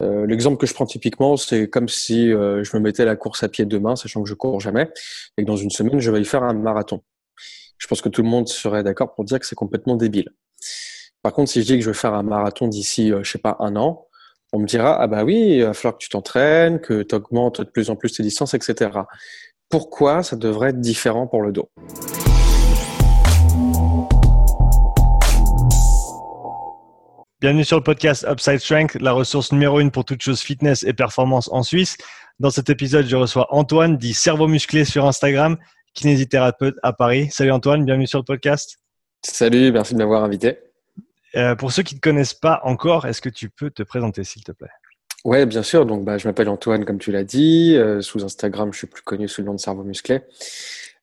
L'exemple que je prends typiquement, c'est comme si je me mettais la course à pied demain, sachant que je cours jamais, et que dans une semaine, je vais y faire un marathon. Je pense que tout le monde serait d'accord pour dire que c'est complètement débile. Par contre, si je dis que je vais faire un marathon d'ici, je sais pas, un an, on me dira, ah bah oui, il va falloir que tu t'entraînes, que tu augmentes de plus en plus tes distances, etc. Pourquoi ça devrait être différent pour le dos? Bienvenue sur le podcast Upside Strength, la ressource numéro une pour toute chose fitness et performance en Suisse. Dans cet épisode, je reçois Antoine, dit Cerveau Musclé sur Instagram, kinésithérapeute à Paris. Salut Antoine, bienvenue sur le podcast. Salut, merci de m'avoir invité. Euh, pour ceux qui ne te connaissent pas encore, est-ce que tu peux te présenter s'il te plaît? Ouais, bien sûr. Donc, bah, je m'appelle Antoine, comme tu l'as dit. Euh, sous Instagram, je suis plus connu sous le nom de Cerveau Musclé.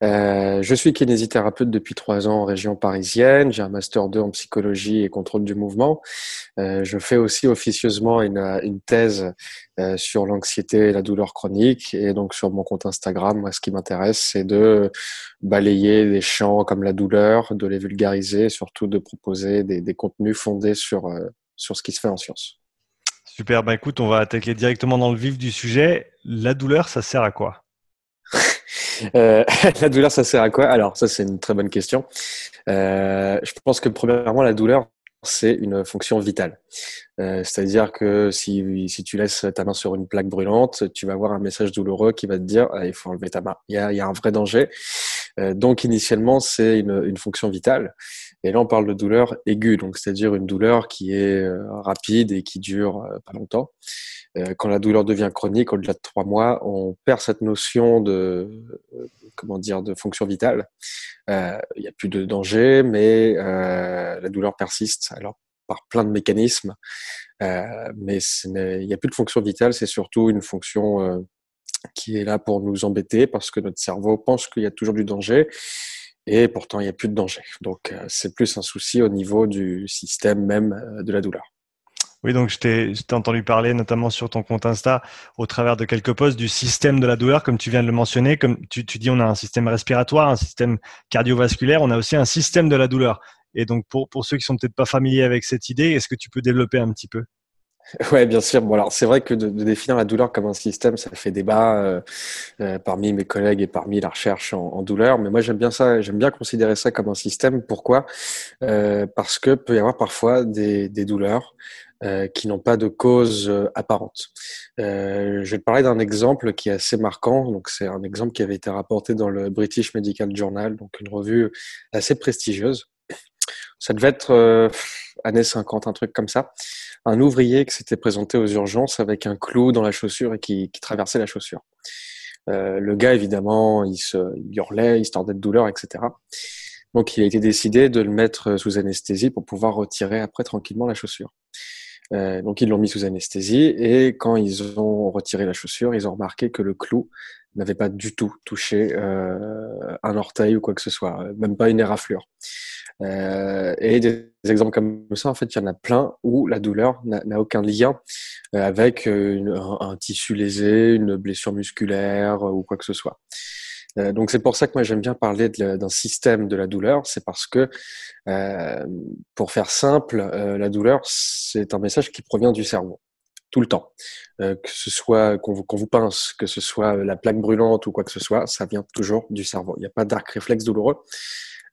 Euh, je suis kinésithérapeute depuis trois ans en région parisienne. J'ai un master 2 en psychologie et contrôle du mouvement. Euh, je fais aussi officieusement une, une thèse euh, sur l'anxiété et la douleur chronique. Et donc sur mon compte Instagram, moi, ce qui m'intéresse, c'est de balayer des champs comme la douleur, de les vulgariser, surtout de proposer des, des contenus fondés sur euh, sur ce qui se fait en sciences. Super. Ben écoute, on va attaquer directement dans le vif du sujet. La douleur, ça sert à quoi? euh, la douleur, ça sert à quoi? Alors, ça, c'est une très bonne question. Euh, je pense que premièrement, la douleur, c'est une fonction vitale. Euh, C'est-à-dire que si, si tu laisses ta main sur une plaque brûlante, tu vas avoir un message douloureux qui va te dire ah, il faut enlever ta main. Il y a, il y a un vrai danger. Euh, donc, initialement, c'est une, une, fonction vitale. Et là, on parle de douleur aiguë, donc c'est-à-dire une douleur qui est euh, rapide et qui dure euh, pas longtemps. Euh, quand la douleur devient chronique, au-delà de trois mois, on perd cette notion de comment dire de fonction vitale. Il n'y a plus de danger, mais la douleur persiste. Alors par plein de mécanismes, mais il n'y a plus de fonction vitale. C'est surtout une fonction qui est là pour nous embêter parce que notre cerveau pense qu'il y a toujours du danger et pourtant il n'y a plus de danger. Donc c'est plus un souci au niveau du système même de la douleur. Oui, donc je t'ai entendu parler notamment sur ton compte Insta au travers de quelques posts du système de la douleur, comme tu viens de le mentionner. Comme tu, dis, on a un système respiratoire, un système cardiovasculaire, on a aussi un système de la douleur. Et donc pour, ceux qui sont peut-être pas familiers avec cette idée, est-ce que tu peux développer un petit peu? Ouais, bien sûr. Bon, alors c'est vrai que de, définir la douleur comme un système, ça fait débat euh, euh, parmi mes collègues et parmi la recherche en, douleur. Mais moi, j'aime bien ça. J'aime bien considérer ça comme un système. Pourquoi? Euh, Parce que peut y avoir parfois des douleurs euh, qui n'ont pas de cause euh, apparente. Euh, je vais te parler d'un exemple qui est assez marquant. Donc, c'est un exemple qui avait été rapporté dans le British Medical Journal, donc une revue assez prestigieuse. Ça devait être euh, années 50, un truc comme ça. Un ouvrier qui s'était présenté aux urgences avec un clou dans la chaussure et qui, qui traversait la chaussure. Le gars, évidemment, il, se, il hurlait, il se tordait de douleur, etc. Donc, il a été décidé de le mettre sous anesthésie pour pouvoir retirer après tranquillement la chaussure. Euh, donc ils l'ont mis sous anesthésie et quand ils ont retiré la chaussure, ils ont remarqué que le clou n'avait pas du tout touché euh, un orteil ou quoi que ce soit, même pas une éraflure. Euh, et des exemples comme ça, en fait, il y en a plein où la douleur n'a aucun lien avec une, un, un, tissu lésé, une blessure musculaire ou quoi que ce soit. Euh, donc c'est pour ça que moi j'aime bien parler d'un système de la douleur, c'est parce que euh, pour faire simple, euh, la douleur c'est un message qui provient du cerveau tout le temps. Euh, que ce soit qu'on vous, vous, pince, que ce soit la plaque brûlante ou quoi que ce soit, ça vient toujours du cerveau. Il n'y a pas d'arc réflexe douloureux,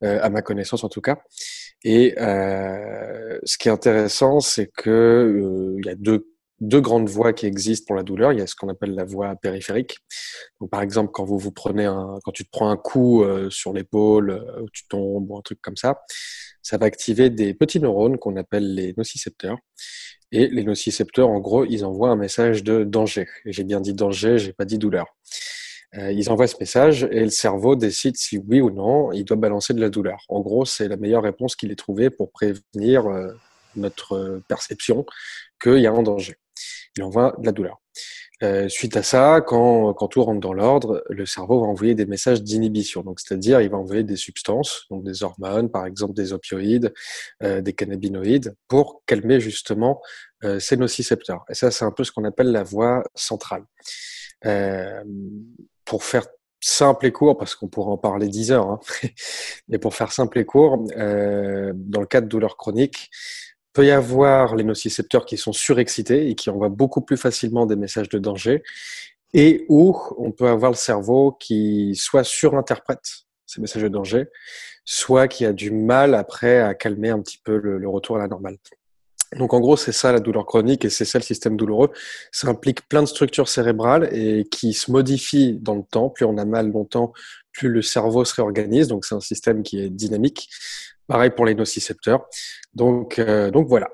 euh, à ma connaissance en tout cas. Et euh, ce qui est intéressant, c'est que il y a deux deux grandes voies qui existent pour la douleur. Il y a ce qu'on appelle la voie périphérique. Donc, par exemple, quand vous vous prenez un, quand tu te prends un coup euh, sur l'épaule, euh, tu tombes ou un truc comme ça, ça va activer des petits neurones qu'on appelle les nocicepteurs. Et les nocicepteurs, en gros, ils envoient un message de danger. J'ai bien dit danger, j'ai pas dit douleur. Euh, ils envoient ce message et le cerveau décide si oui ou non il doit balancer de la douleur. En gros, c'est la meilleure réponse qu'il ait trouvée pour prévenir euh, notre perception qu'il y a un danger il envoie de la douleur. Euh, suite à ça, quand, quand tout rentre dans l'ordre, le cerveau va envoyer des messages d'inhibition. Donc, c'est-à-dire, il va envoyer des substances, donc des hormones, par exemple des opioïdes, euh, des cannabinoïdes, pour calmer justement euh, ces nocicepteurs. Et ça, c'est un peu ce qu'on appelle la voie centrale. Pour faire simple et court, parce qu'on pourrait en parler 10 heures, hein, mais pour faire simple et court, dans le cas de douleurs chroniques, peut y avoir les nocicepteurs qui sont surexcités et qui envoient beaucoup plus facilement des messages de danger, et où on peut avoir le cerveau qui soit surinterprète ces messages de danger, soit qui a du mal après à calmer un petit peu le, retour à la normale. Donc en gros, c'est ça la douleur chronique et c'est ça le système douloureux. Ça implique plein de structures cérébrales et qui se modifient dans le temps. Plus on a mal longtemps, plus le cerveau se réorganise. Donc c'est un système qui est dynamique. Pareil pour les nocicepteurs. Donc, euh, donc voilà.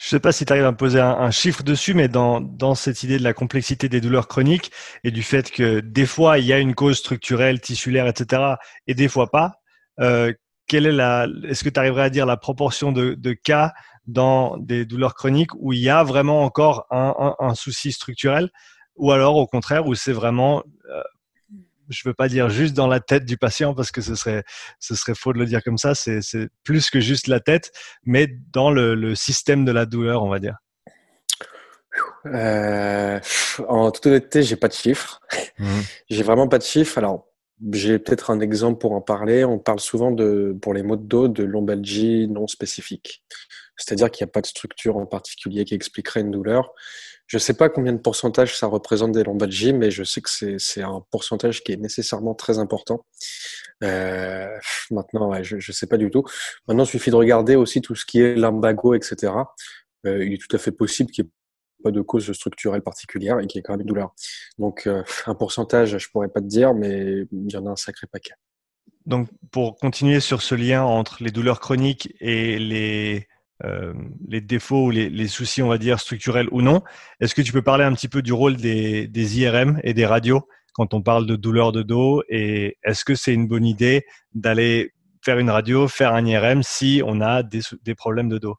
Je ne sais pas si tu arrives à me poser un, chiffre dessus, mais dans, cette idée de la complexité des douleurs chroniques et du fait que des fois il y a une cause structurelle, tissulaire, etc., et des fois pas, euh, est la, est-ce que tu arriverais à dire la proportion de, cas dans des douleurs chroniques où il y a vraiment encore un souci structurel, ou alors au contraire où c'est vraiment euh, je veux pas dire juste dans la tête du patient parce que ce serait, ce serait faux de le dire comme ça. C'est, plus que juste la tête, mais dans le, système de la douleur, on va dire. Euh, en toute honnêteté, j'ai pas de chiffres. Mmh. J'ai vraiment pas de chiffres. Alors, j'ai peut-être un exemple pour en parler. On parle souvent de, pour les maux de dos, de lombalgie non spécifique. C'est-à-dire qu'il n'y a pas de structure en particulier qui expliquerait une douleur. Je ne sais pas combien de pourcentage ça représente des lombalgies, mais je sais que c'est un pourcentage qui est nécessairement très important. Euh, maintenant, je ne sais pas du tout. Maintenant, il suffit de regarder aussi tout ce qui est lumbago, etc. Euh, il est tout à fait possible qu'il n'y ait pas de cause structurelle particulière et qu'il y ait quand même une douleur. Donc, euh, un pourcentage, je pourrais pas te dire, mais il y en a un sacré paquet. Donc, pour continuer sur ce lien entre les douleurs chroniques et les euh, les défauts ou les, soucis, on va dire, structurels ou non. Est-ce que tu peux parler un petit peu du rôle des, IRM et des radios quand on parle de douleur de dos Et est-ce que c'est une bonne idée d'aller faire une radio, faire un IRM si on a des, problèmes de dos?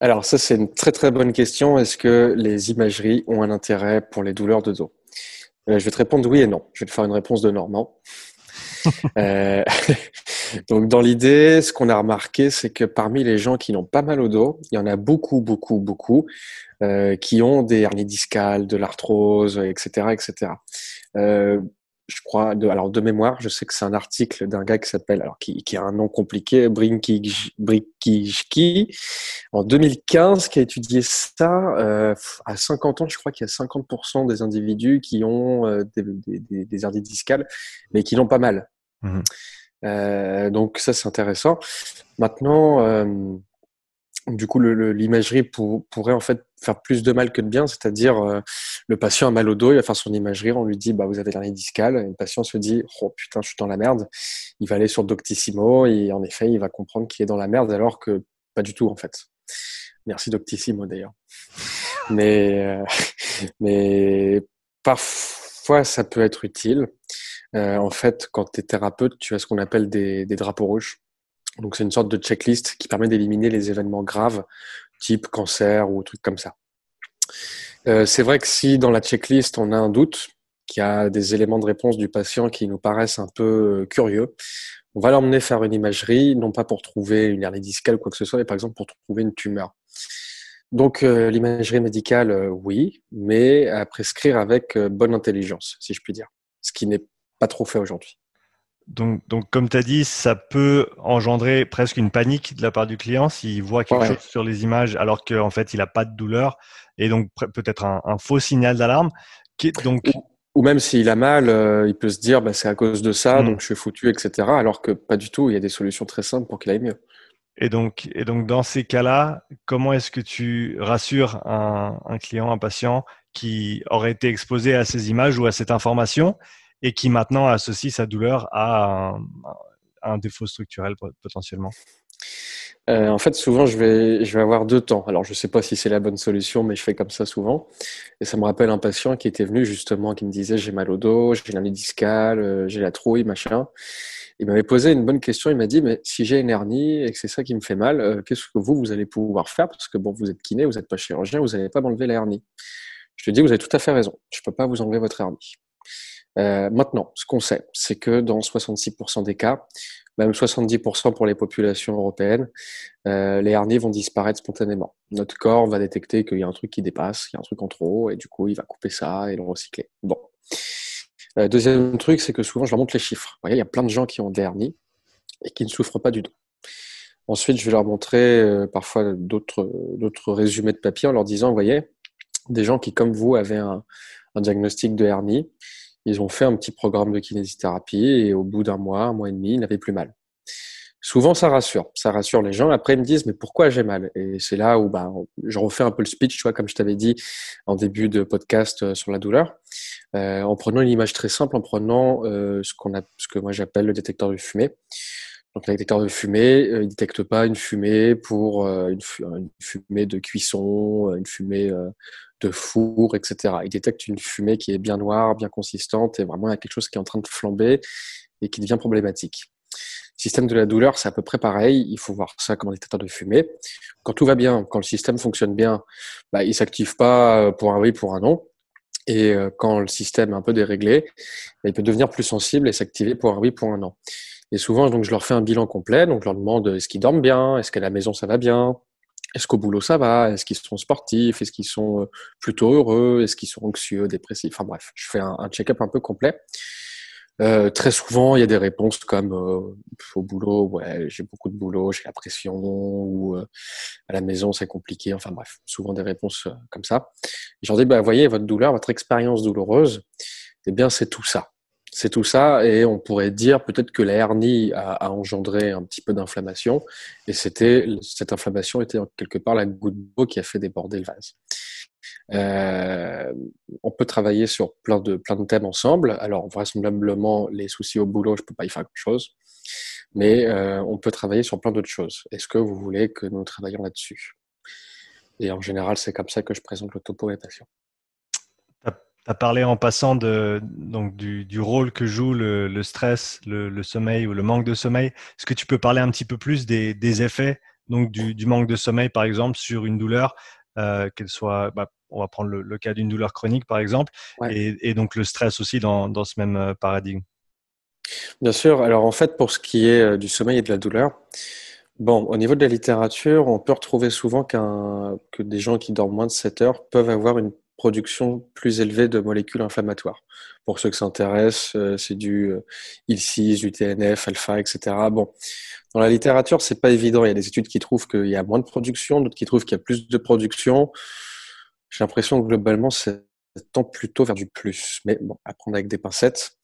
Alors ça, c'est une très très bonne question. Est-ce que les imageries ont un intérêt pour les douleurs de dos? Euh, Je vais te répondre oui et non. Je vais te faire une réponse de Normand. Euh, donc dans l'idée, ce qu'on a remarqué, c'est que parmi les gens qui n'ont pas mal au dos, il y en a beaucoup, beaucoup, beaucoup euh, qui ont des hernies discales, de l'arthrose, etc., etc. Euh, je crois, de, alors de mémoire, je sais que c'est un article d'un gars qui s'appelle, alors qui, qui, a un nom compliqué, Brinkijki, en 2015, qui a étudié ça. Euh, à 50 ans, je crois qu'il y a 50% des individus qui ont euh, des, des, des, hernies discales, mais qui l'ont pas mal. Mmh euh, donc ça, c'est intéressant. Maintenant, euh, du coup, l'imagerie pourrait en fait faire plus de mal que de bien, c'est-à-dire euh, le patient a mal au dos, il va faire son imagerie, on lui dit bah vous avez l'hernie discale, et le patient se dit oh putain je suis dans la merde, il va aller sur Doctissimo et en effet il va comprendre qu'il est dans la merde alors que pas du tout en fait. Merci Doctissimo d'ailleurs. Mais mais parfois ça peut être utile. Euh, en fait, quand tu es thérapeute, tu as ce qu'on appelle des, drapeaux rouges. Donc, c'est une sorte de checklist qui permet d'éliminer les événements graves, type cancer ou trucs comme ça. Euh, c'est vrai que si dans la checklist, on a un doute, qu'il y a des éléments de réponse du patient qui nous paraissent un peu euh, curieux, on va l'emmener faire une imagerie, non pas pour trouver une hernie discale ou quoi que ce soit, mais par exemple pour trouver une tumeur. Donc l'imagerie médicale, oui, mais à prescrire avec bonne intelligence, si je puis dire. Ce qui n'est trop fait aujourd'hui. Donc, donc, comme tu as dit, ça peut engendrer presque une panique de la part du client s'il voit quelque chose sur les images alors qu'en fait, il n'a pas de douleur et donc peut-être un, faux signal d'alarme. Donc... Ou, même s'il a mal, euh, il peut se dire bah, c'est à cause de ça, hmm. donc je suis foutu, etc. Alors que pas du tout, il y a des solutions très simples pour qu'il aille mieux. Et donc, et donc dans ces cas-là, comment est-ce que tu rassures un, client, un patient qui aurait été exposé à ces images ou à cette information et qui maintenant associe sa douleur à un, défaut structurel potentiellement? Euh, en fait, souvent, je vais, je vais avoir deux temps. Alors, je ne sais pas si c'est la bonne solution, mais je fais comme ça souvent. Et ça me rappelle un patient qui était venu justement, qui me disait j'ai mal au dos, j'ai l'hernie discale, euh, j'ai la trouille, machin. Il m'avait posé une bonne question. Il m'a dit mais si j'ai une hernie et que c'est ça qui me fait mal, euh, qu'est-ce que vous vous allez pouvoir faire? Parce que bon, vous êtes kiné, vous n'êtes pas chirurgien, vous n'allez pas m'enlever la hernie. Je lui dis vous avez tout à fait raison. Je ne peux pas vous enlever votre hernie. Euh, maintenant, ce qu'on sait, c'est que dans 66% des cas, même 70% pour les populations européennes, euh, les hernies vont disparaître spontanément. Notre corps va détecter qu'il y a un truc qui dépasse, il y a un truc en trop, et du coup, il va couper ça et le recycler. Bon. Euh, deuxième truc, c'est que souvent, je leur montre les chiffres. Il y a plein de gens qui ont des hernies et qui ne souffrent pas du tout. Ensuite, je vais leur montrer euh, parfois d'autres d'autres résumés de papier en leur disant, vous voyez, des gens qui, comme vous, avaient un, un diagnostic de hernie, ils ont fait un petit programme de kinésithérapie et au bout d'un mois, un mois et demi, ils n'avaient plus mal. Souvent, ça rassure. Ça rassure les gens. Après, ils me disent, mais pourquoi j'ai mal? Et c'est là où bah, je refais un peu le speech, tu vois, comme je t'avais dit en début de podcast euh, sur la douleur, euh, en prenant une image très simple, en prenant euh, ce, qu'on a, ce que moi j'appelle le détecteur de fumée. Donc, le détecteur de fumée, euh, il détecte pas une fumée pour euh, une, une, fumée de cuisson, une fumée de four, etc. Il détecte une fumée qui est bien noire, bien consistante, et vraiment il y a quelque chose qui est en train de flamber et qui devient problématique. Système de la douleur, c'est à peu près pareil. Il faut voir ça comme un détecteur de fumée. Quand tout va bien, quand le système fonctionne bien, bah, il s'active pas pour un oui, pour un non. Et euh, quand le système est un peu déréglé, bah, il peut devenir plus sensible et s'activer pour un oui, pour un non. Et souvent, donc, je leur fais un bilan complet. Donc, je leur demande est-ce qu'ils dorment bien, est-ce qu'à la maison ça va bien, est-ce qu'au boulot ça va, est-ce qu'ils sont sportifs, est-ce qu'ils sont euh, plutôt heureux, est-ce qu'ils sont anxieux, dépressifs? Enfin bref, je fais un check-up un peu complet. Euh, très souvent, il y a des réponses comme euh, au boulot, ouais, j'ai beaucoup de boulot, j'ai la pression, ou euh, à la maison c'est compliqué. Enfin bref, souvent des réponses euh, comme ça. Je leur dis, bah, voyez, votre douleur, votre expérience douloureuse, eh bien, c'est tout ça. C'est tout ça, et on pourrait dire peut-être que la hernie a, a engendré un petit peu d'inflammation, et c'était cette inflammation était quelque part la goutte d'eau qui a fait déborder le vase. Euh, on peut travailler sur plein de, plein de thèmes ensemble. Alors, vraisemblablement, les soucis au boulot, je peux pas y faire grand-chose. Mais euh, on peut travailler sur plein d'autres choses. Est-ce que vous voulez que nous travaillions là-dessus? Et en général, c'est comme ça que je présente le topo mes patients. Tu as parlé en passant de, donc du, rôle que joue le, stress, le, sommeil ou le manque de sommeil. Est-ce que tu peux parler un petit peu plus des, effets donc du, manque de sommeil, par exemple, sur une douleur? Euh, qu'elle soit, bah, on va prendre le, le cas d'une douleur chronique par exemple, ouais. et, et, donc le stress aussi dans, dans ce même euh, paradigme. Bien sûr. Alors en fait, pour ce qui est euh, du sommeil et de la douleur, bon, au niveau de la littérature, on peut retrouver souvent qu'un que des gens qui dorment moins de 7 heures peuvent avoir une production plus élevée de molécules inflammatoires. Pour ceux que ça intéresse, c'est du IL-6, du TNF, alpha, etc. Bon, dans la littérature, c'est pas évident. Il y a des études qui trouvent qu'il y a moins de production, d'autres qui trouvent qu'il y a plus de production. J'ai l'impression que globalement, c'est tend plutôt vers du plus. Mais bon, à prendre avec des pincettes.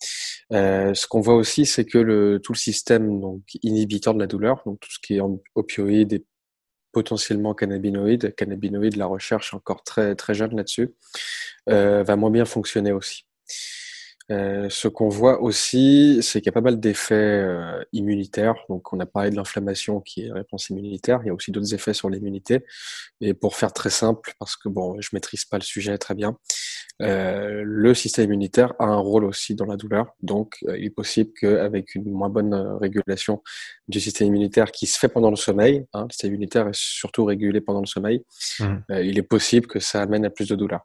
Euh, ce qu'on voit aussi, c'est que le, tout le système donc, inhibiteur de la douleur, donc tout ce qui est opioïdes et potentiellement cannabinoïdes, cannabinoïdes, la recherche est encore très, très jeune là-dessus, euh, va moins bien fonctionner aussi. Euh, ce qu'on voit aussi, c'est qu'il y a pas mal d'effets euh, immunitaires. Donc, on a parlé de l'inflammation qui est réponse immunitaire. Il y a aussi d'autres effets sur l'immunité. Et pour faire très simple, parce que bon, je maîtrise pas le sujet très bien, euh, le système immunitaire a un rôle aussi dans la douleur. Donc, il est possible qu'avec une moins bonne régulation du système immunitaire qui se fait pendant le sommeil, hein, le système immunitaire est surtout régulé pendant le sommeil, mmh. il est possible que ça amène à plus de douleur.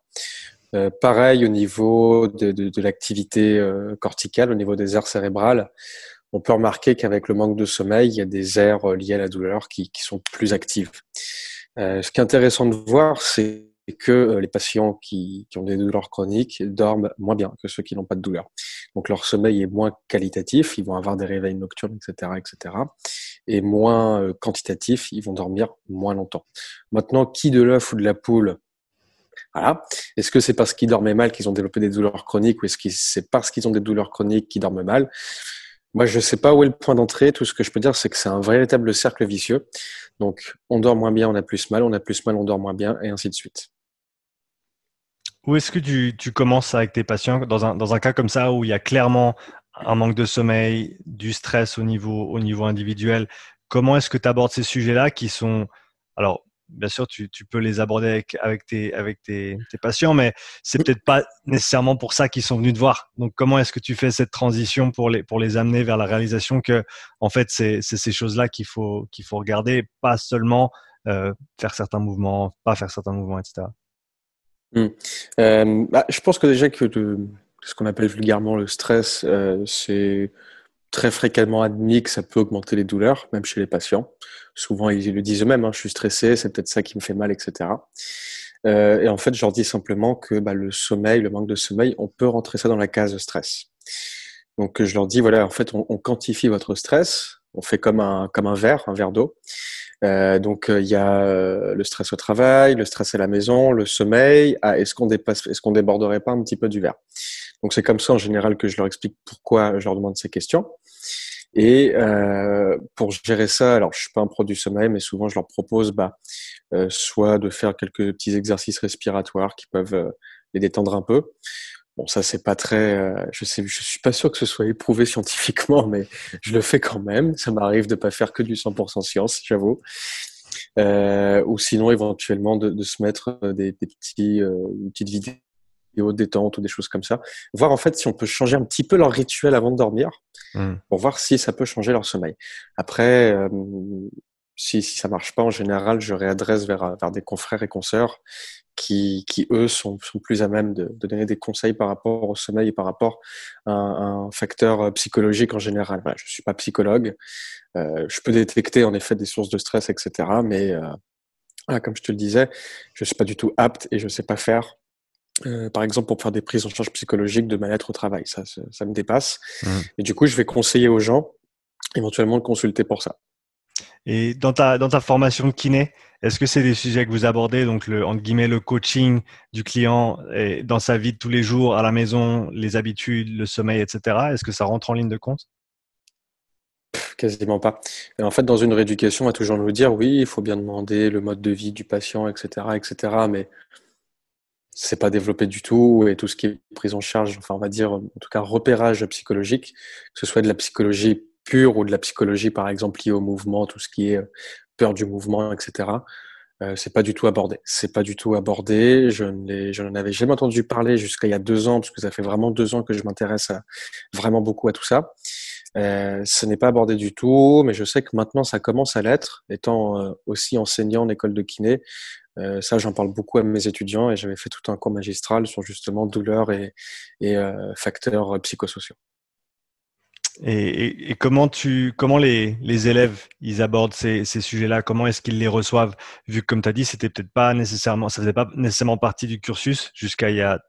Euh, pareil au niveau de, l'activité euh, corticale, au niveau des aires cérébrales, on peut remarquer qu'avec le manque de sommeil, il y a des aires euh, liées à la douleur qui, sont plus actives. Ce qui est intéressant de voir, c'est que les patients qui, qui, ont des douleurs chroniques dorment moins bien que ceux qui n'ont pas de douleur. Donc leur sommeil est moins qualitatif, ils vont avoir des réveils nocturnes, etc., etc., et moins quantitatif, ils vont dormir moins longtemps. Maintenant, qui de l'œuf ou de la poule voilà. Est-ce que c'est parce qu'ils dormaient mal qu'ils ont développé des douleurs chroniques ou est-ce que c'est parce qu'ils ont des douleurs chroniques qu'ils dorment mal? Moi, je ne sais pas où est le point d'entrée. Tout ce que je peux dire, c'est que c'est un véritable cercle vicieux. Donc, on dort moins bien, on a plus mal, on a plus mal, on dort moins bien, et ainsi de suite. Où est-ce que tu, commences avec tes patients? Dans un, dans un cas comme ça où il y a clairement un manque de sommeil, du stress au niveau, au niveau individuel Comment est-ce que tu abordes ces sujets-là qui sont alors bien sûr, tu, tu, peux les aborder avec, avec, tes, avec tes, tes patients, mais c'est peut-être pas nécessairement pour ça qu'ils sont venus te voir. Donc, comment est-ce que tu fais cette transition pour les, pour les amener vers la réalisation que, en fait, c'est ces choses-là qu'il faut, qu'il faut regarder, pas seulement euh, faire certains mouvements, pas faire certains mouvements, etc. Mmh. Euh, bah, je pense que déjà que ce qu'on appelle vulgairement le stress, euh, c'est très fréquemment admis que ça peut augmenter les douleurs, même chez les patients. Souvent, ils le disent eux-mêmes, hein, je suis stressé, c'est peut-être ça qui me fait mal, etc. Euh, et en fait, je leur dis simplement que bah, le sommeil, le manque de sommeil, on peut rentrer ça dans la case stress. Donc, je leur dis, voilà, en fait, on, quantifie votre stress, On fait comme un comme un verre, un verre d'eau. Euh, donc il y a le stress au travail, le stress à la maison, le sommeil. Ah, est-ce qu'on est-ce qu'on déborderait pas un petit peu du verre? Donc c'est comme ça en général que je leur explique pourquoi je leur demande ces questions. Et euh, pour gérer ça, alors je suis pas un produit sommeil, mais souvent je leur propose bah, euh, soit de faire quelques petits exercices respiratoires qui peuvent euh, les détendre un peu. Bon, ça c'est pas très, euh, je sais, je suis pas sûr que ce soit éprouvé scientifiquement, mais je le fais quand même. Ça m'arrive de pas faire que du 100% science, j'avoue. Euh, ou sinon éventuellement de, de se mettre des, des petits, une petite vidéo vidéos détente ou des choses comme ça. Voir en fait si on peut changer un petit peu leur rituel avant de dormir hmm. pour voir si ça peut changer leur sommeil. Après, euh, si, si ça marche pas, en général, je réadresse vers, vers des confrères et consoeurs qui, qui eux, sont, sont plus à même de, de, donner des conseils par rapport au sommeil et par rapport à un, un facteur euh, psychologique en général. Voilà, je suis pas psychologue. Euh, je peux détecter en effet des sources de stress, etc. Mais euh, comme je te le disais, je suis pas du tout apte et je sais pas faire euh, par exemple, pour faire des prises en charge psychologiques de mal-être au travail. Ça, ça, me dépasse. Mmh. Et du coup, je vais conseiller aux gens éventuellement de consulter pour ça. Et dans ta, dans ta formation de kiné, est-ce que c'est des sujets que vous abordez, donc le, entre guillemets, le coaching du client et dans sa vie de tous les jours, à la maison, les habitudes, le sommeil, etc. Est-ce que ça rentre en ligne de compte? Quasiment pas. Et en fait, dans une rééducation, on va toujours nous dire oui, il faut bien demander le mode de vie du patient, etc., etc. Mais c'est pas développé du tout et tout ce qui est prise en charge, enfin on va dire en tout cas repérage psychologique, que ce soit de la psychologie pure ou de la psychologie par exemple liée au mouvement, tout ce qui est euh, peur du mouvement, etc. Euh, c'est pas du tout abordé. C'est pas du tout abordé. Je n'en avais jamais entendu parler jusqu'à il y a deux ans, parce que ça fait vraiment deux ans que je m'intéresse vraiment beaucoup à tout ça. Euh, ce n'est pas abordé du tout, mais je sais que maintenant ça commence à l'être, étant euh, aussi enseignant en école de kiné. Euh, ça, j'en parle beaucoup à mes étudiants et j'avais fait tout un cours magistral sur justement douleur et, euh, facteurs psychosociaux. Et, comment tu, comment les, les élèves ils abordent ces, ces sujets-là? Comment est-ce qu'ils les reçoivent? Vu que comme tu as dit, c'était peut-être pas nécessairement, ça faisait pas nécessairement partie du cursus jusqu'à il y a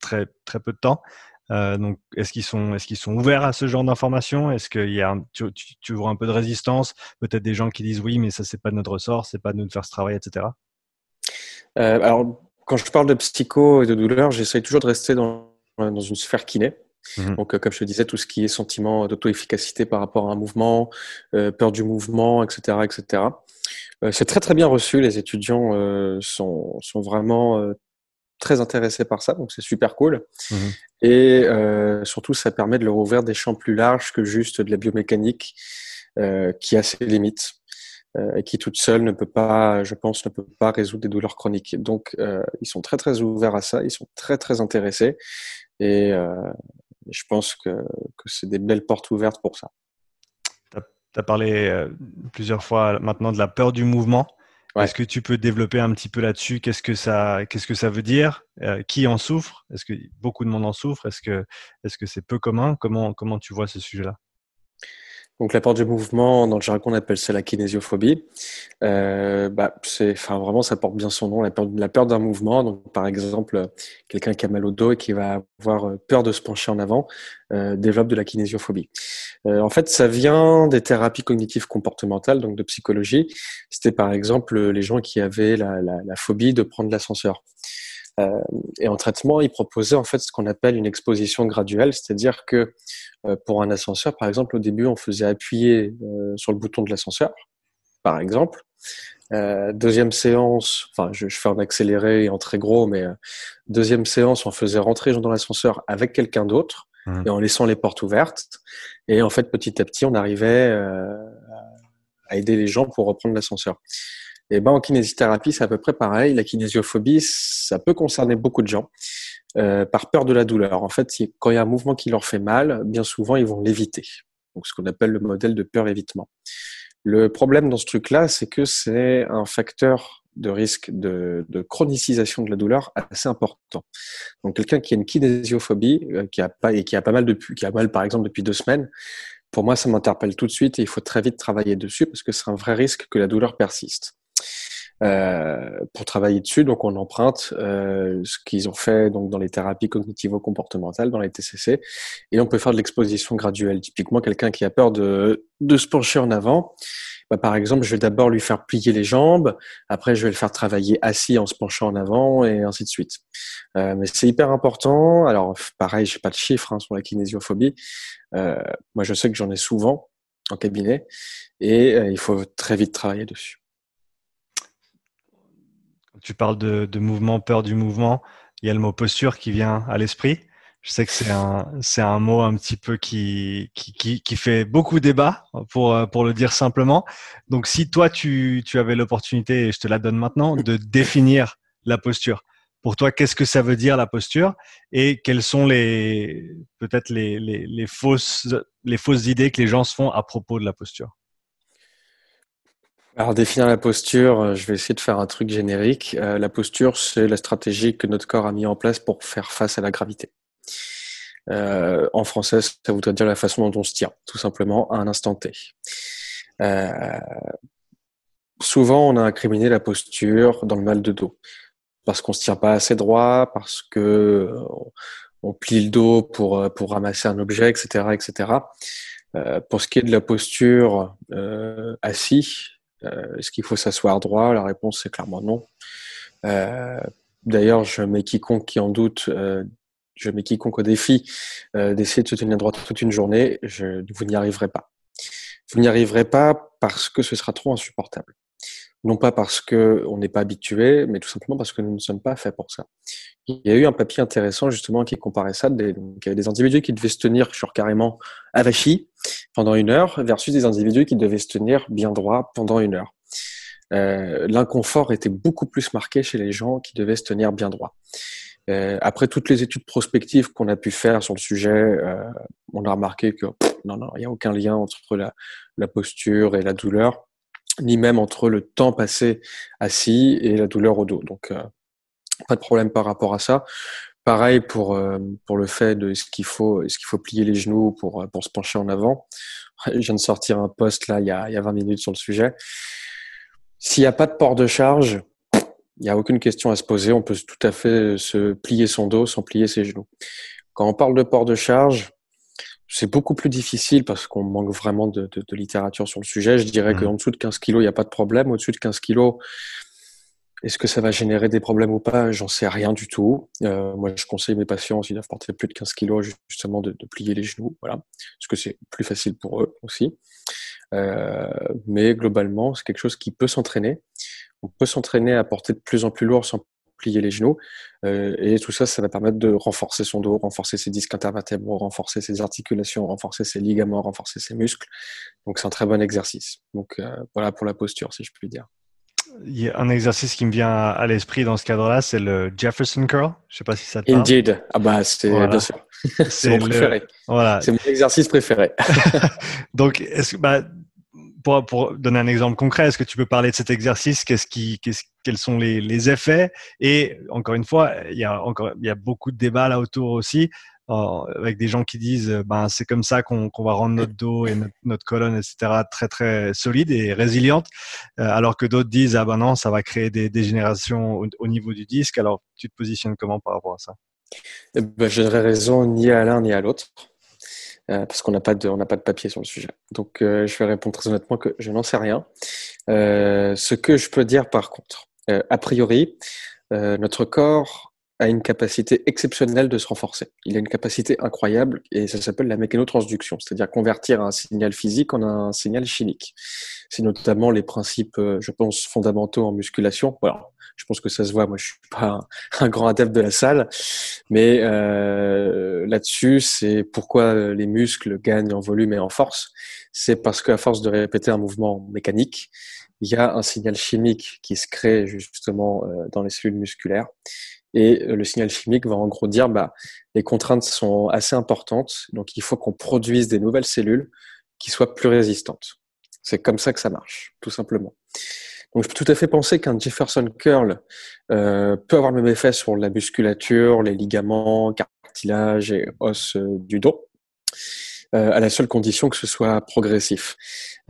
très très peu de temps. Euh, donc, est-ce qu'ils sont, est-ce sont ouverts à ce genre d'informations? Est-ce qu'il y a, un, tu, tu, vois un peu de résistance? Peut-être des gens qui disent oui, mais ça c'est pas notre ressort, c'est pas de nous de faire ce travail, etc. Euh, alors, quand je parle de psycho et de douleur, j'essaye toujours de rester dans, dans une sphère kiné. Mmh. Donc, euh, comme je te disais, tout ce qui est sentiment d'auto-efficacité par rapport à un mouvement, euh, peur du mouvement, etc., etc. Euh, c'est très très bien reçu. Les étudiants euh, sont, sont vraiment euh, très intéressés par ça, donc c'est super cool. Mmh. Et surtout, ça permet de leur ouvrir des champs plus larges que juste de la biomécanique, qui a ses limites. Euh, et qui toute seule ne peut pas, je pense, ne peut pas résoudre des douleurs chroniques. Donc, euh, ils sont très très ouverts à ça, ils sont très très intéressés, et euh, je pense que, que c'est des belles portes ouvertes pour ça. Tu as parlé plusieurs fois maintenant de la peur du mouvement. Ouais. Est-ce que tu peux développer un petit peu là-dessus? Qu'est-ce que ça, qu'est-ce que ça veut dire? Euh, Qui en souffre? Est-ce que beaucoup de monde en souffre? Est-ce que, est-ce que c'est peu commun? Comment, comment tu vois ce sujet-là? Donc la peur du mouvement, dans le jargon, on appelle ça la kinésiophobie. Euh, bah, c'est, enfin vraiment, ça porte bien son nom, la peur, d'un mouvement. Donc par exemple, quelqu'un qui a mal au dos et qui va avoir peur de se pencher en avant euh, développe de la kinésiophobie. Euh, en fait, ça vient des thérapies cognitives comportementales, donc de psychologie. C'était par exemple les gens qui avaient la, la, la phobie de prendre l'ascenseur. Euh, et en traitement, il proposait en fait ce qu'on appelle une exposition graduelle, c'est-à-dire que euh, pour un ascenseur, par exemple, au début, on faisait appuyer euh, sur le bouton de l'ascenseur, par exemple. deuxième séance, enfin, je, je, fais en accéléré et en très gros, mais deuxième séance, on faisait rentrer dans l'ascenseur avec quelqu'un d'autre mmh. et en laissant les portes ouvertes. Et en fait, petit à petit, on arrivait à aider les gens pour reprendre l'ascenseur. Et ben en kinésithérapie, c'est à peu près pareil. La kinésiophobie, ça peut concerner beaucoup de gens euh, par peur de la douleur. En fait, quand il y a un mouvement qui leur fait mal, bien souvent, ils vont l'éviter. Donc, ce qu'on appelle le modèle de peur-évitement. Le problème dans ce truc-là, c'est que c'est un facteur de risque de, de, chronicisation de la douleur assez important. Donc, quelqu'un qui a une kinésiophobie, euh, qui a pas et qui a pas mal depuis, qui a mal par exemple depuis deux semaines, pour moi, ça m'interpelle tout de suite et il faut très vite travailler dessus parce que c'est un vrai risque que la douleur persiste. Euh, pour travailler dessus. Donc, on emprunte euh, ce qu'ils ont fait donc dans les thérapies cognitivo-comportementales, dans les TCC, et on peut faire de l'exposition graduelle. Typiquement, quelqu'un qui a peur de, de se pencher en avant, bah, par exemple, je vais d'abord lui faire plier les jambes, après je vais le faire travailler assis en se penchant en avant et ainsi de suite. Euh, mais c'est hyper important. Alors, pareil, j'ai pas de chiffres hein, sur la kinésiophobie. Euh, moi, je sais que j'en ai souvent en cabinet et euh, il faut très vite travailler dessus. Tu parles de, de mouvement, peur du mouvement, il y a le mot posture qui vient à l'esprit. Je sais que c'est un, c'est un mot un petit peu qui, qui, qui, fait beaucoup débat, pour, pour le dire simplement. Donc, si toi, tu, tu avais l'opportunité, et je te la donne maintenant, de définir la posture. Pour toi, qu'est-ce que ça veut dire la posture? Et quelles sont les, peut-être les, les, les, fausses, les fausses idées que les gens se font à propos de la posture? Alors définir la posture, je vais essayer de faire un truc générique. Euh, la posture, c'est la stratégie que notre corps a mis en place pour faire face à la gravité. Euh, en français, ça voudrait dire la façon dont on se tient, tout simplement, à un instant T. Euh, souvent, on a incriminé la posture dans le mal de dos, parce qu'on se tient pas assez droit, parce que on plie le dos pour pour ramasser un objet, etc., etc. Euh, pour ce qui est de la posture euh, assis, euh, est-ce qu'il faut s'asseoir droit? La réponse c'est clairement non. D'ailleurs, je mets quiconque qui en doute je mets quiconque au défi euh, d'essayer de se tenir droit toute une journée, je, vous n'y arriverez pas. Vous n'y arriverez pas parce que ce sera trop insupportable. Non pas parce que on n'est pas habitué, mais tout simplement parce que nous ne sommes pas faits pour ça. Il y a eu un papier intéressant justement qui comparait ça. Des, donc, il y avait des individus qui devaient se tenir genre carrément avachis pendant une heure versus des individus qui devaient se tenir bien droit pendant une heure. Euh, L'inconfort était beaucoup plus marqué chez les gens qui devaient se tenir bien droit. Euh, après toutes les études prospectives qu'on a pu faire sur le sujet, euh, on a remarqué que non, non, il n'y a aucun lien entre la, la, posture et la douleur, ni même entre le temps passé assis et la douleur au dos. Donc, euh, pas de problème par rapport à ça. Pareil pour euh, pour le fait de est-ce qu'il faut est-ce qu'il faut plier les genoux pour pour se pencher en avant. Je viens de sortir un post là il y a il y a 20 minutes sur le sujet. S'il n'y a pas de port de charge, il n'y a aucune question à se poser. On peut tout à fait se plier son dos sans plier ses genoux. Quand on parle de port de charge, c'est beaucoup plus difficile parce qu'on manque vraiment de, de, de, littérature sur le sujet. Je dirais mmh. qu'en dessous de 15 kilos, il n'y a pas de problème. Au-dessus de 15 kilos, est-ce que ça va générer des problèmes ou pas? J'en sais rien du tout. Euh, moi, je conseille mes patients, s'ils doivent porter plus de 15 kilos, justement de, de plier les genoux, voilà, parce que c'est plus facile pour eux aussi. Euh, mais globalement, c'est quelque chose qui peut s'entraîner on peut s'entraîner à porter de plus en plus lourd sans plier les genoux. Euh, et tout ça, ça va permettre de renforcer son dos, renforcer ses disques intervertébraux, renforcer ses articulations, renforcer ses ligaments, renforcer ses muscles. Donc c'est un très bon exercice. Donc euh, voilà pour la posture, si je puis dire. Il y a un exercice qui me vient à l'esprit dans ce cadre-là, c'est le Jefferson curl. Je sais pas si ça te parle. Indeed. Ah bah c'est bien sûr. c'est mon préféré. Voilà. C'est mon exercice préféré. Donc est-ce que bah, pour, donner un exemple concret, est-ce que tu peux parler de cet exercice? Qu'est-ce qui, quels sont les, effets Et encore une fois, il y a encore, il y a beaucoup de débats là autour aussi, avec des gens qui disent, euh, ben c'est comme ça qu'on va rendre notre dos et notre, colonne, etc., très très solide et résiliente, euh, alors que d'autres disent, ah ben non, ça va créer des dégénérations au, niveau du disque. Alors, tu te positionnes comment par rapport à ça? Eh ben, raison ni à l'un ni à l'autre. Euh, parce qu'on n'a pas de on n'a pas de papier sur le sujet. Donc je vais répondre très honnêtement que je n'en sais rien. Ce que je peux dire par contre, a priori, notre corps a une capacité exceptionnelle de se renforcer. Il a une capacité incroyable et ça s'appelle la mécanotransduction, c'est-à-dire convertir un signal physique en un signal chimique. C'est notamment les principes, je pense, fondamentaux en musculation. Voilà, je pense que ça se voit. Moi, je suis pas un, grand adepte de la salle, mais euh, là-dessus, c'est pourquoi les muscles gagnent en volume et en force. C'est parce qu'à force de répéter un mouvement mécanique, il y a un signal chimique qui se crée justement euh, dans les cellules musculaires. Et le signal chimique va en gros dire, bah, les contraintes sont assez importantes, donc il faut qu'on produise des nouvelles cellules qui soient plus résistantes. C'est comme ça que ça marche, tout simplement. Donc, je peux tout à fait penser qu'un Jefferson curl euh, peut avoir le même effet sur la musculature, les ligaments, cartilage et os euh, du dos. À la seule condition que ce soit progressif.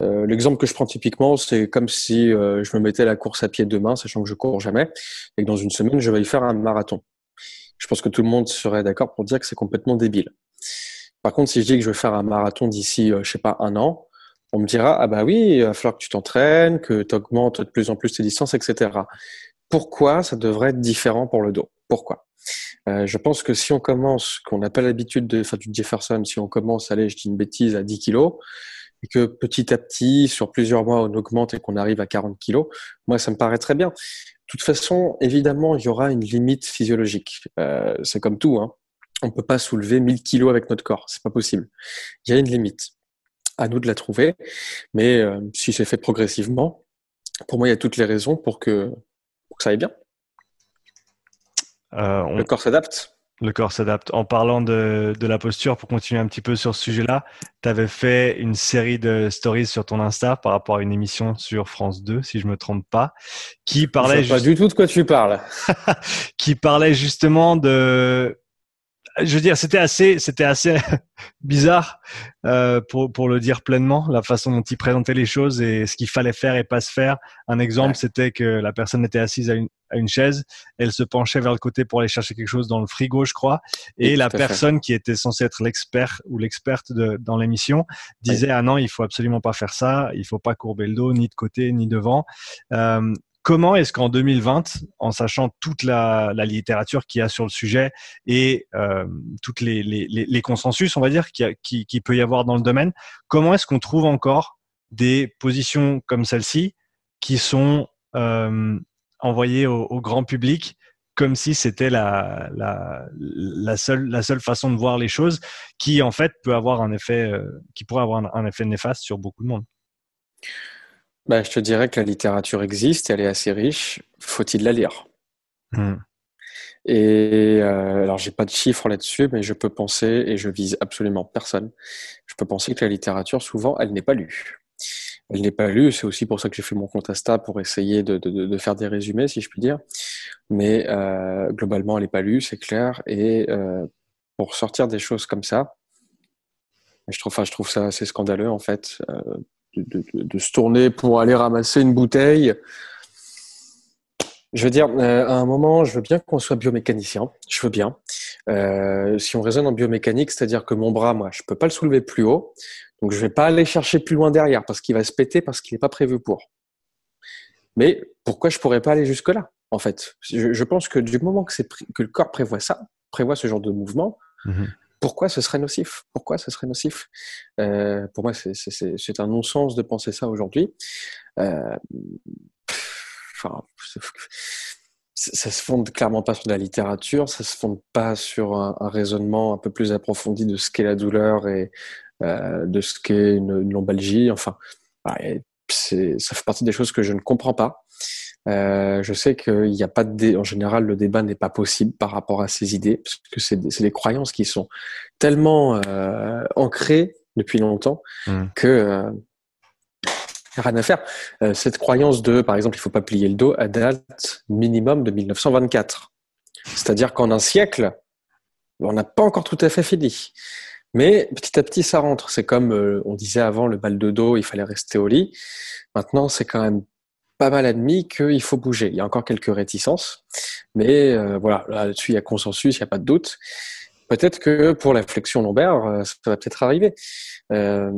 L'exemple que je prends typiquement, c'est comme si je me mettais à la course à pied demain, sachant que je cours jamais, et que dans une semaine, je vais y faire un marathon. Je pense que tout le monde serait d'accord pour dire que c'est complètement débile. Par contre, si je dis que je vais faire un marathon d'ici, je sais pas, un an, on me dira ah bah oui, il va falloir que tu t'entraînes, que tu augmentes de plus en plus tes distances, etc. Pourquoi ça devrait être différent pour le dos? Pourquoi euh, Je pense que si on commence, qu'on n'a pas l'habitude de faire du Jefferson, si on commence, allez, je dis une bêtise, à 10 kilos, et que petit à petit, sur plusieurs mois, on augmente et qu'on arrive à 40 kilos, moi, ça me paraît très bien. De toute façon, évidemment, il y aura une limite physiologique. Euh, c'est comme tout, hein. On peut pas soulever 1000 kilos avec notre corps, c'est pas possible. Il y a une limite à nous de la trouver. Mais euh, si c'est fait progressivement, pour moi, il y a toutes les raisons pour que, pour que ça aille bien. Euh, Le corps s'adapte. Le corps s'adapte. En parlant de, de, la posture, pour continuer un petit peu sur ce sujet-là, tu avais fait une série de stories sur ton Insta par rapport à une émission sur France 2, si je me trompe pas, qui parlait. Je sais pas du tout de quoi tu parles. qui parlait justement de je veux dire, c'était assez, c'était assez bizarre euh, pour pour le dire pleinement, la façon dont il présentait les choses et ce qu'il fallait faire et pas se faire. Un exemple, c'était que la personne était assise à une, à une chaise, elle se penchait vers le côté pour aller chercher quelque chose dans le frigo, je crois, et la personne qui était censée être l'expert ou l'experte dans l'émission disait ah non, il faut absolument pas faire ça, il faut pas courber le dos ni de côté ni devant. Euh, Comment est-ce qu'en 2020, en sachant toute la, littérature qu'il y a sur le sujet et euh, toutes les, consensus, on va dire, qu'il qui, peut y avoir dans le domaine, comment est-ce qu'on trouve encore des positions comme celle-ci qui sont euh, envoyées au, grand public comme si c'était la, seule, la seule façon de voir les choses, qui en fait peut avoir un effet, euh, qui pourrait avoir un effet néfaste sur beaucoup de monde. Bah, je te dirais que la littérature existe, elle est assez riche. Faut-il la lire? Hmm. Et euh, alors, j'ai pas de chiffres là-dessus, mais je peux penser, et je vise absolument personne, je peux penser que la littérature, souvent, elle n'est pas lue. Elle n'est pas lue, c'est aussi pour ça que j'ai fait mon compte pour essayer de, de, de, faire des résumés, si je puis dire. Mais euh, globalement, elle n'est pas lue, c'est clair. Et euh, pour sortir des choses comme ça, je trouve, je ça assez scandaleux en fait. Euh, de, se tourner pour aller ramasser une bouteille. Je veux dire, euh, à un moment, je veux bien qu'on soit biomécanicien. Je veux bien. Euh, si on raisonne en biomécanique, c'est-à-dire que mon bras, moi, je peux pas le soulever plus haut, donc je vais pas aller chercher plus loin derrière parce qu'il va se péter parce qu'il n'est pas prévu pour. Mais pourquoi je pourrais pas aller jusque là En fait, je, pense que du moment que, que le corps prévoit ça, prévoit ce genre de mouvement, mhm. pourquoi ce serait nocif? Pourquoi ce serait nocif? Euh, Pour moi, c'est un non-sens de penser ça aujourd'hui. Euh, enfin, ça se fonde clairement pas sur de la littérature, ça se fonde pas sur un, raisonnement un peu plus approfondi de ce qu'est la douleur et euh, de ce qu'est une, lombalgie. Enfin, bah, ça fait partie des choses que je ne comprends pas. Euh, je sais qu'il n'y a pas de en général le débat n'est pas possible par rapport à ces idées parce que c'est des, des, croyances qui sont tellement euh, ancrées depuis longtemps mmh. que euh, rien à faire. Euh, cette croyance de, par exemple, il faut pas plier le dos, à date minimum de 1924. C'est-à-dire qu'en un siècle, on n'a pas encore tout à fait fini. Mais petit à petit, ça rentre. C'est comme euh, on disait avant, le bal de dos, il fallait rester au lit. Maintenant, c'est quand même pas mal admis qu'il faut bouger. Il y a encore quelques réticences, mais euh, voilà, là-dessus il y a consensus, il n'y a pas de doute. Peut-être que pour la flexion lombaire, euh, ça va peut-être arriver. Euh,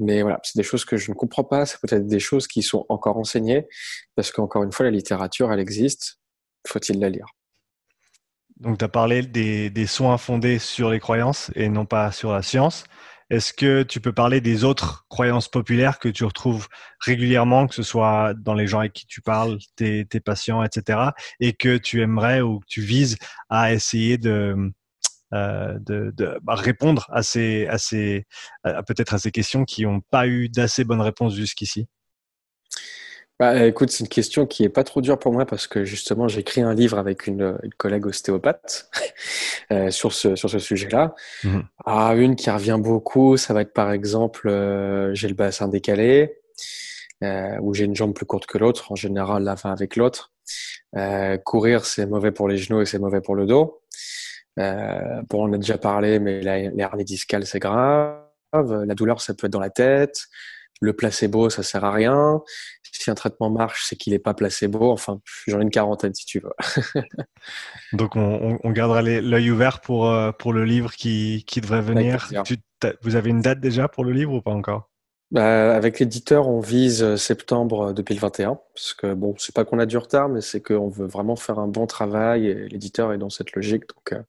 mais voilà, c'est des choses que je ne comprends pas. C'est peut-être des choses qui sont encore enseignées, parce qu'encore une fois, la littérature, elle existe. Faut-il la lire? Donc, tu as parlé des, des soins fondés sur les croyances et non pas sur la science. Est-ce que tu peux parler des autres croyances populaires que tu retrouves régulièrement, que ce soit dans les gens avec qui tu parles, tes, patients, etc., et que tu aimerais ou que tu vises à essayer de, euh, de, bah, répondre à ces, à ces, peut-être à ces questions qui n'ont pas eu d'assez bonnes réponses jusqu'ici? Bah, écoute, c'est une question qui est pas trop dure pour moi parce que justement, j'ai écrit un livre avec une, collègue ostéopathe euh, sur ce, sur ce sujet-là. Mmh. Ah, une qui revient beaucoup, ça va être par exemple, euh, j'ai le bassin décalé euh, ou j'ai une jambe plus courte que l'autre. En général, l'un avec l'autre. Euh, courir, c'est mauvais pour les genoux et c'est mauvais pour le dos. Euh, bon, on a déjà parlé, mais l'hernie discale, c'est grave. La douleur, ça peut être dans la tête. Le placebo, ça sert à rien. Si un traitement marche, c'est qu'il n'est pas placebo. Enfin, j'en ai une quarantaine si tu veux. Donc, on, gardera l'œil ouvert pour, euh, pour le livre qui, qui devrait venir. vous avez une date déjà pour le livre ou pas encore? Bah, avec l'éditeur, on vise euh, septembre 2021, parce que bon, c'est pas qu'on a du retard, mais c'est qu'on veut vraiment faire un bon travail et l'éditeur est dans cette logique, donc euh,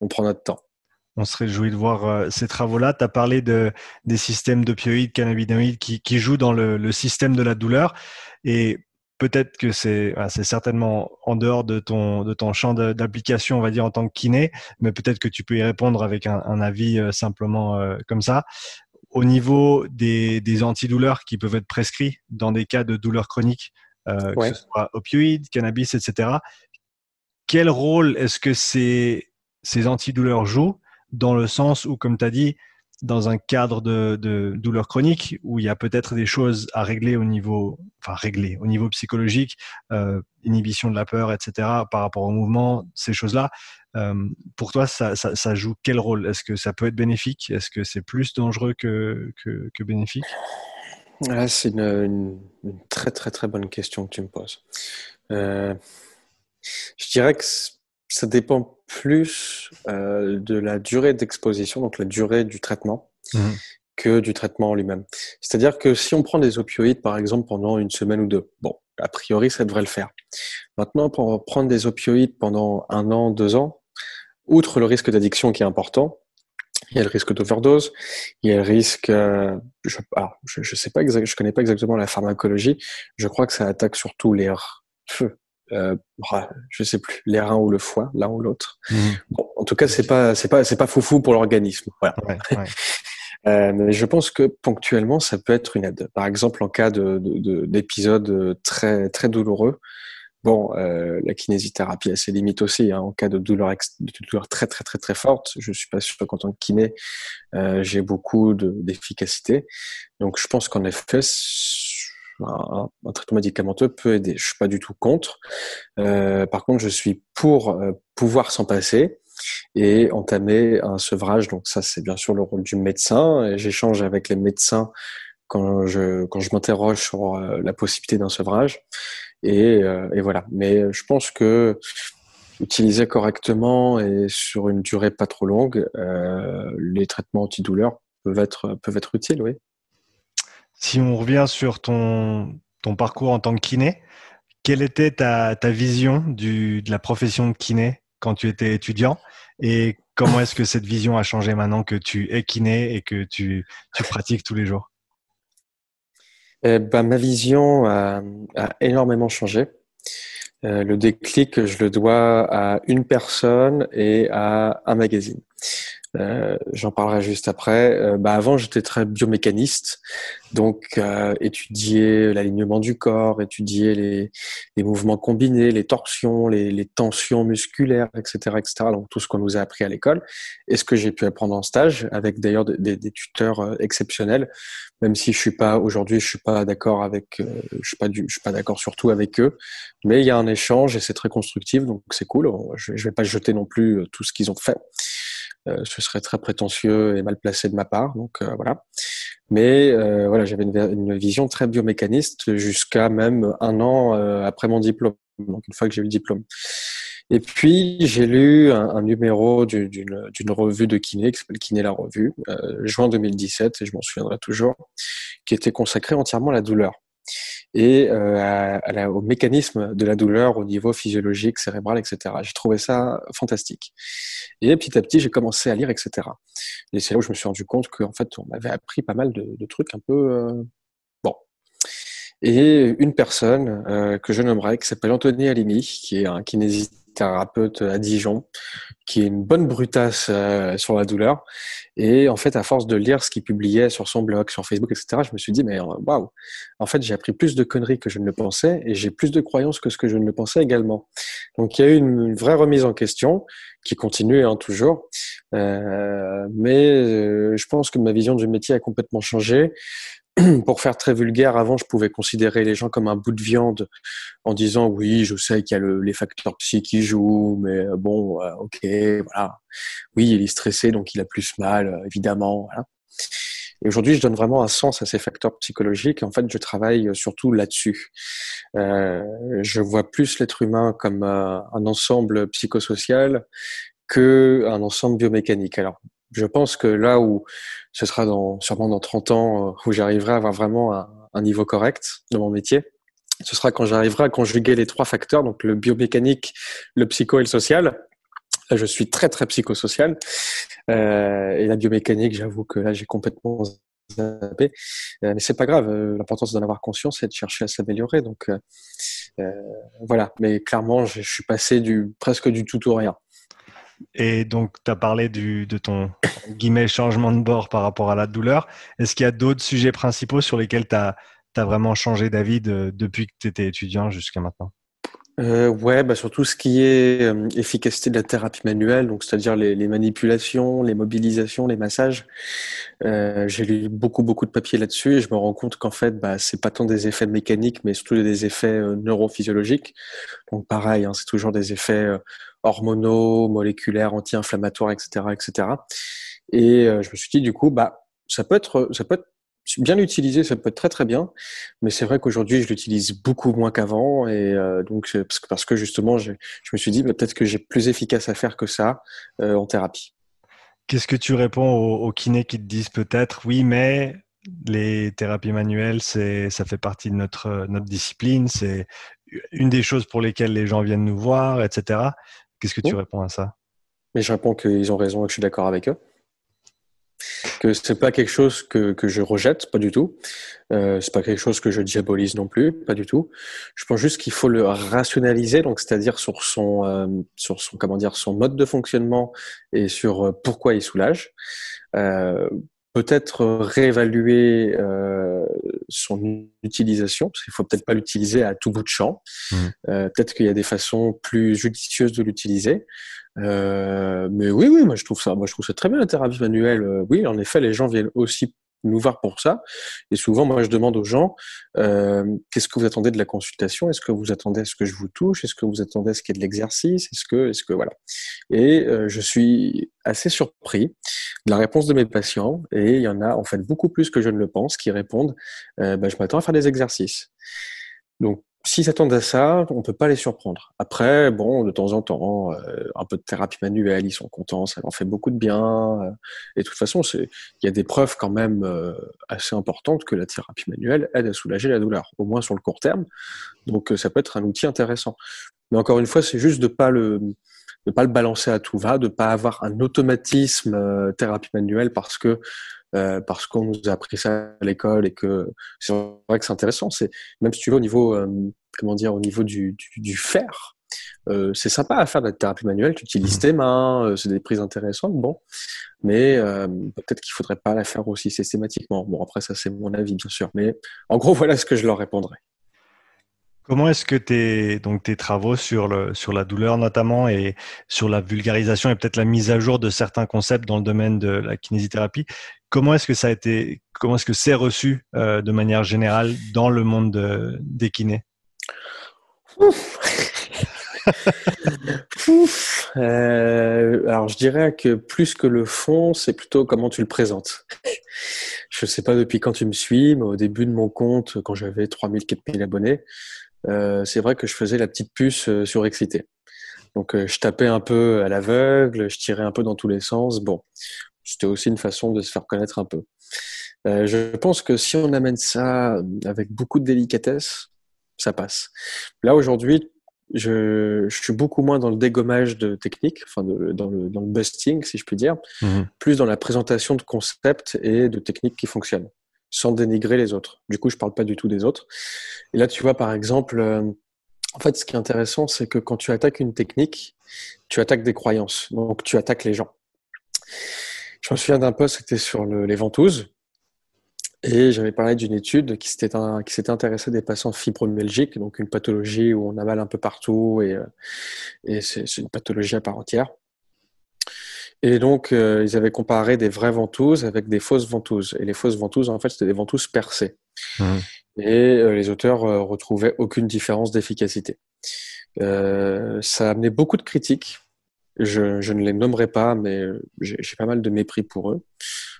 on prend notre temps. On se réjouit de voir euh, ces travaux-là. Tu as parlé de, des systèmes d'opioïdes, cannabinoïdes qui, qui, jouent dans le, le, système de la douleur. Et peut-être que c'est c'est certainement en dehors de ton, de ton champ d'application, on va dire, en tant que kiné, mais peut-être que tu peux y répondre avec un, un avis simplement comme ça au niveau des, antidouleurs qui peuvent être prescrits dans des cas de douleurs chroniques, euh, que ce soit opioïdes, cannabis, etc. Quel rôle est-ce que ces, ces antidouleurs jouent dans le sens où, comme tu as dit, dans un cadre de, de douleur chronique où il y a peut-être des choses à régler au niveau, enfin régler au niveau psychologique, euh, inhibition de la peur, etc. Par rapport au mouvement, ces choses-là. Euh, pour toi, ça, joue quel rôle? Est-ce que ça peut être bénéfique? Est-ce que c'est plus dangereux que, que, bénéfique? C'est une, très très très bonne question que tu me poses. Euh, je dirais que ça dépend plus euh, de la durée d'exposition, donc la durée du traitement, mmh. que du traitement en lui-même. C'est-à-dire que si on prend des opioïdes, par exemple, pendant une semaine ou deux, bon, a priori, ça devrait le faire. Maintenant, pour prendre des opioïdes pendant un an, deux ans, outre le risque d'addiction qui est important, il y a le risque d'overdose, il y a le risque, euh, je, je, sais pas exact, je connais pas exactement la pharmacologie. Je crois que ça attaque surtout les feux, euh, je sais plus, les reins ou le foie, l'un ou l'autre. Mmh. Bon, en tout cas, c'est pas, c'est pas, c'est pas foufou pour l'organisme. Voilà. euh, mais je pense que ponctuellement, ça peut être une aide. Par exemple, en cas de, d'épisodes de, très, très douloureux. Bon, euh, la kinésithérapie a ses limites aussi. Hein, en cas de douleur, de douleur très très très très forte, je suis pas sûr qu'en tant que kiné, euh, j'ai beaucoup d'efficacité. Donc, je pense qu'en effet, un, traitement médicamenteux peut aider. Je suis pas du tout contre. Euh, par contre, je suis pour euh, pouvoir s'en passer et entamer un sevrage. Donc ça, c'est bien sûr le rôle du médecin. J'échange avec les médecins quand je quand je m'interroge sur euh, la possibilité d'un sevrage. Et, euh, et, voilà. Mais je pense que utilisé correctement et sur une durée pas trop longue, euh, les traitements antidouleurs peuvent être peuvent être utiles, oui. Si on revient sur ton, parcours en tant que kiné, quelle était ta, vision de la profession de kiné quand tu étais étudiant et comment est-ce que cette vision a changé maintenant que tu es kiné et que tu, pratiques tous les jours? Eh ben, Ma vision a, a énormément changé. Euh, le déclic, je le dois à une personne et à un magazine. Euh, j'en parlerai juste après. Euh, bah avant, j'étais très biomécaniste, donc euh, étudier l'alignement du corps, étudier les, les, mouvements combinés, les torsions, les, les, tensions musculaires, etc., etc. Donc tout ce qu'on nous a appris à l'école et ce que j'ai pu apprendre en stage, avec d'ailleurs des, des, tuteurs euh, exceptionnels. Même si je suis pas aujourd'hui, je suis pas d'accord avec, je suis pas du, je suis pas d'accord surtout avec eux, mais il y a un échange et c'est très constructif, donc c'est cool. Je, je vais pas jeter non plus tout ce qu'ils ont fait. Euh, ce serait très prétentieux et mal placé de ma part. Donc euh, voilà. Mais euh, voilà, j'avais une, vision très biomécaniste jusqu'à même un an après mon diplôme. Donc une fois que j'ai eu le diplôme. Et puis j'ai lu un, numéro d'une revue de kiné qui s'appelle Kiné la revue, juin 2017, et je m'en souviendrai toujours, qui était consacré entièrement à la douleur et euh, au mécanisme de la douleur au niveau physiologique, cérébral, etc. J'ai trouvé ça fantastique. Et petit à petit, j'ai commencé à lire, etc. Et c'est là où je me suis rendu compte qu'en fait, on m'avait appris pas mal de, de trucs un peu euh, bon. Et une personne euh, que je nommerai, qui s'appelle Anthony Alimi, qui est un kinésithérapeute à Dijon, qui est une bonne brutasse euh, sur la douleur. Et en fait, à force de lire ce qu'il publiait sur son blog, sur Facebook, etc., je me suis dit, mais waouh, en fait, j'ai appris plus de conneries que je ne le pensais et j'ai plus de croyances que ce que je ne le pensais également. Donc, il y a eu une, vraie remise en question qui continue hein, toujours. Euh, mais euh, je pense que ma vision du métier a complètement changé. pour faire très vulgaire, avant, je pouvais considérer les gens comme un bout de viande en disant oui, je sais qu'il y a le, les facteurs psy qui jouent, mais euh, bon, euh, ok, voilà. Oui, il est stressé, donc il a plus mal, euh, évidemment. Voilà. Et aujourd'hui, je donne vraiment un sens à ces facteurs psychologiques. En fait, je travaille surtout là-dessus. Euh, je vois plus l'être humain comme un ensemble psychosocial que un ensemble biomécanique. Alors, je pense que là où ce sera dans, sûrement dans 30 ans, euh, où j'arriverai à avoir vraiment un, niveau correct de mon métier, ce sera quand j'arriverai à conjuguer les trois facteurs, donc le biomécanique, le psycho et le social. Je suis très très psychosocial euh, et la biomécanique, j'avoue que là j'ai complètement zappé. Euh, mais c'est pas grave. Euh, L'important c'est d'en avoir conscience et de chercher à s'améliorer. Donc voilà. Mais clairement, je suis passé du presque du tout au rien. Et donc, tu as parlé de ton guillemets, changement de bord par rapport à la douleur. Est-ce qu'il y a d'autres sujets principaux sur lesquels tu as, vraiment changé d'avis de, depuis que tu étais étudiant jusqu'à maintenant? Euh, ouais, bah surtout ce qui est euh, efficacité de la thérapie manuelle, donc c'est-à-dire les, les, manipulations, les mobilisations, les massages. Euh, j'ai lu beaucoup beaucoup de papiers là-dessus et je me rends compte qu'en fait, bah, c'est pas tant des effets mécaniques, mais surtout des effets euh, neurophysiologiques. Donc pareil, hein, c'est toujours des effets euh, hormonaux, moléculaires, anti-inflammatoires, etc., etc. Et euh, je me suis dit du coup, bah ça peut être ça peut être bien utilisé, ça peut être très très bien, mais c'est vrai qu'aujourd'hui je l'utilise beaucoup moins qu'avant et euh, donc parce que, parce que justement je, je me suis dit bah, peut-être que j'ai plus efficace à faire que ça euh, en thérapie. Qu'est-ce que tu réponds aux, aux kinés qui te disent peut-être oui mais les thérapies manuelles c'est ça fait partie de notre notre discipline, c'est une des choses pour lesquelles les gens viennent nous voir, etc. Qu'est-ce que tu réponds à ça? Mais je réponds qu'ils ont raison et que je suis d'accord avec eux que c'est pas quelque chose que, que je rejette, pas du tout. Euh, c'est pas quelque chose que je diabolise non plus, pas du tout. Je pense juste qu'il faut le rationaliser, donc c'est-à-dire sur son euh, sur son comment dire son mode de fonctionnement et sur euh, pourquoi il soulage. Euh, peut-être réévaluer euh, son utilisation, parce qu'il faut peut-être pas l'utiliser à tout bout de champ. Mmh. Euh, peut-être qu'il y a des façons plus judicieuses de l'utiliser. Euh, mais oui, oui, moi je trouve ça, moi je trouve ça très bien la thérapie manuelle. Euh, oui, en effet, les gens viennent aussi nous voir pour ça. Et souvent, moi, je demande aux gens euh, qu'est-ce que vous attendez de la consultation? Est-ce que vous attendez à ce que je vous touche? Est-ce que vous attendez à ce qu'il y ait de l'exercice? Est-ce que, est-ce que voilà Et euh, je suis assez surpris de la réponse de mes patients. Et il y en a en fait beaucoup plus que je ne le pense qui répondent euh, bah, je m'attends à faire des exercices. Donc s'ils s'attendent à ça, on peut pas les surprendre. Après, bon, de temps en temps, euh, un peu de thérapie manuelle, ils sont contents, ça leur fait beaucoup de bien. Euh, et de toute façon, il y a des preuves quand même euh, assez importantes que la thérapie manuelle aide à soulager la douleur, au moins sur le court terme. Donc, ça peut être un outil intéressant. Mais encore une fois, c'est juste de pas le de pas le balancer à tout va, de pas avoir un automatisme thérapie manuelle parce que euh, parce qu'on nous a appris ça à l'école et que c'est vrai que c'est intéressant. C'est même si tu veux au niveau euh, comment dire au niveau du, du, du faire, euh, c'est sympa à faire de la thérapie manuelle. Tu utilises tes mains, euh, c'est des prises intéressantes, bon, mais euh, peut-être qu'il faudrait pas la faire aussi systématiquement. Bon après ça c'est mon avis bien sûr, mais en gros voilà ce que je leur répondrai. Comment est-ce que tes, travaux sur, la douleur notamment et sur la vulgarisation et peut-être la mise à jour de certains concepts dans le domaine de la kinésithérapie, comment est-ce que ça a été, comment est-ce que c'est reçu euh, de manière générale dans le monde de, des kinés? Euh, alors je dirais que plus que le fond, c'est plutôt comment tu le présentes. Je sais pas depuis quand tu me suis, mais au début de mon compte, quand j'avais 3000, 4000 abonnés, c'est vrai que je faisais la petite puce euh, surexcitée. Donc euh, je tapais un peu à l'aveugle, je tirais un peu dans tous les sens. Bon, c'était aussi une façon de se faire connaître un peu. Euh, je pense que si on amène ça avec beaucoup de délicatesse, ça passe. Là aujourd'hui, je, je, suis beaucoup moins dans le dégommage de techniques, enfin de, dans, le, dans, le, busting, si je puis dire, mmh. plus dans la présentation de concepts et de techniques qui fonctionnent sans dénigrer les autres. Du coup, je parle pas du tout des autres. Et là, tu vois, par exemple, euh, en fait, ce qui est intéressant, c'est que quand tu attaques une technique, tu attaques des croyances. Donc, tu attaques les gens. Je me souviens d'un post, c'était sur le, les ventouses. Et j'avais parlé d'une étude qui s'était, qui s'était intéressée des patients fibromyalgiques, donc une pathologie où on a mal un peu partout et, euh, c'est une pathologie à part entière. Et donc, euh, ils avaient comparé des vraies ventouses avec des fausses ventouses. Et les fausses ventouses, en fait, c'était des ventouses percées. Mmh. Et euh, les auteurs euh, retrouvaient aucune différence d'efficacité. Euh, ça a amené beaucoup de critiques. Je, je, ne les nommerai pas, mais j'ai pas mal de mépris pour eux.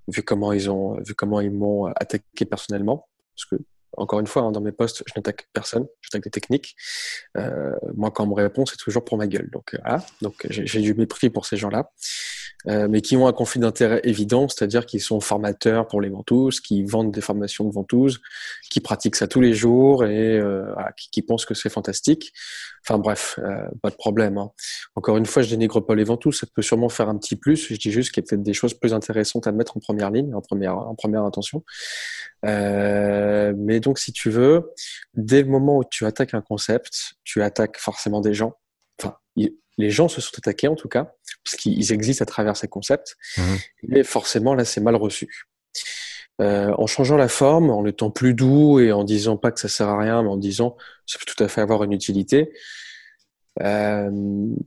vu comment ils ont, vu comment ils m'ont attaqué personnellement. Parce que encore une fois, hein, dans mes postes, je n'attaque personne, j'attaque des techniques. Euh, moi, quand on me répond, c'est toujours pour ma gueule. Donc, euh, voilà. Donc, j'ai du mépris pour ces gens-là. Euh, mais qui ont un conflit d'intérêt évident, c'est-à-dire qu'ils sont formateurs pour les ventouses, qui vendent des formations de ventouses, qui pratiquent ça tous les jours et euh, qui, pensent que c'est fantastique. Enfin bref, euh, pas de problème. Hein. Encore une fois, je dénigre pas les ventouses, ça peut sûrement faire un petit plus. Je dis juste qu'il y a peut-être des choses plus intéressantes à mettre en première ligne, en première, en première intention. mais donc, si tu veux, dès le moment où tu attaques un concept, tu attaques forcément des gens. Enfin, les gens se sont attaqués en tout cas, parce qu'ils existent à travers ces concepts, mmh. mais forcément là c'est mal reçu. Euh, en changeant la forme, en étant plus doux et en disant pas que ça sert à rien, mais en disant ça peut tout à fait avoir une utilité, euh,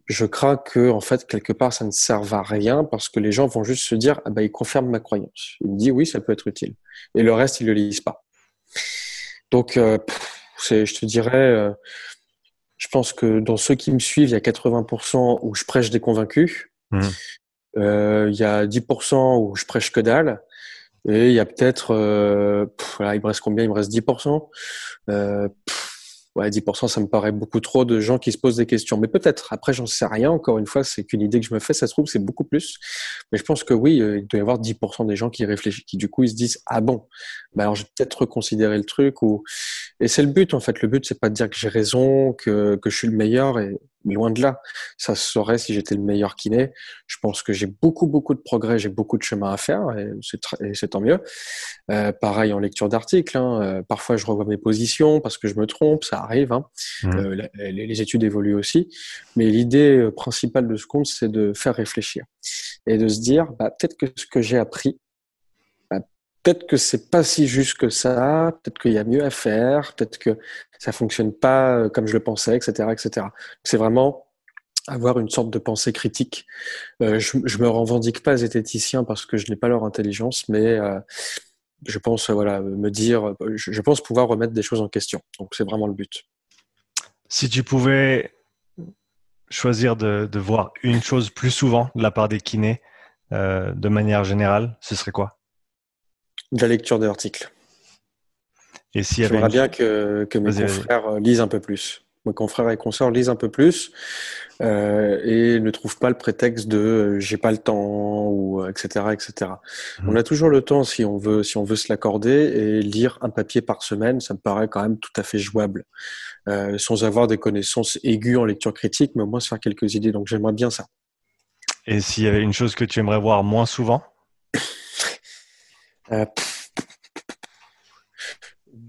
je crains que en fait quelque part ça ne serve à rien parce que les gens vont juste se dire ah bah il confirme ma croyance, il me dit oui ça peut être utile et le reste ils le lisent pas. Donc euh, c'est je te dirais euh, je pense que dans ceux qui me suivent, il y a 80% où je prêche des convaincus. Mmh. Euh, il y a 10% où je prêche que dalle. Et il y a peut-être, euh, voilà, il me reste combien? Il me reste 10%. Euh, ouais, 10%, ça me paraît beaucoup trop de gens qui se posent des questions. Mais peut-être, après, j'en sais rien. Encore une fois, c'est qu'une idée que je me fais. Ça se trouve, c'est beaucoup plus. Mais je pense que oui, euh, il doit y avoir 10% des gens qui réfléchissent, qui du coup, ils se disent, ah bon, bah alors je vais peut-être reconsidérer le truc. Ou... Et c'est le but, en fait. Le but, c'est pas de dire que j'ai raison, que, que je suis le meilleur. Et loin de là. Ça se saurait si j'étais le meilleur kiné. Je pense que j'ai beaucoup, beaucoup de progrès, j'ai beaucoup de chemin à faire et c'est tant mieux. Euh, pareil en lecture d'articles. Hein. Euh, parfois, je revois mes positions parce que je me trompe, ça arrive. Hein. Mmh. Euh, les, études évoluent aussi. Mais l'idée euh, principale de ce compte, c'est de faire réfléchir et de se dire, bah, peut-être que ce que j'ai appris, bah, peut-être que c'est pas si juste que ça, peut-être qu'il y a mieux à faire, peut-être que ça fonctionne pas euh, comme je le pensais, etc., etc. C'est vraiment avoir une sorte de pensée critique. Euh, je, je me revendique pas zététicien parce que je n'ai pas leur intelligence, mais euh, je pense voilà me dire, je, pense pouvoir remettre des choses en question. Donc c'est vraiment le but. Si tu pouvais choisir de, de, voir une chose plus souvent de la part des kinés, euh, de manière générale, ce serait quoi? De la lecture d'articles. Et avait J'aimerais bien que, que mes confrères euh, lisent un peu plus. Mes confrères et consorts lisent un peu plus euh, et ne trouvent pas le prétexte de euh, j'ai pas le temps ou etc euh, etc. Mmh. On a toujours le temps si on veut si on veut se l'accorder et lire un papier par semaine, ça me paraît quand même tout à fait jouable, euh, sans avoir des connaissances aiguës en lecture critique, mais au moins se faire quelques idées. Donc j'aimerais bien ça. Et s'il y avait une chose que tu aimerais voir moins souvent?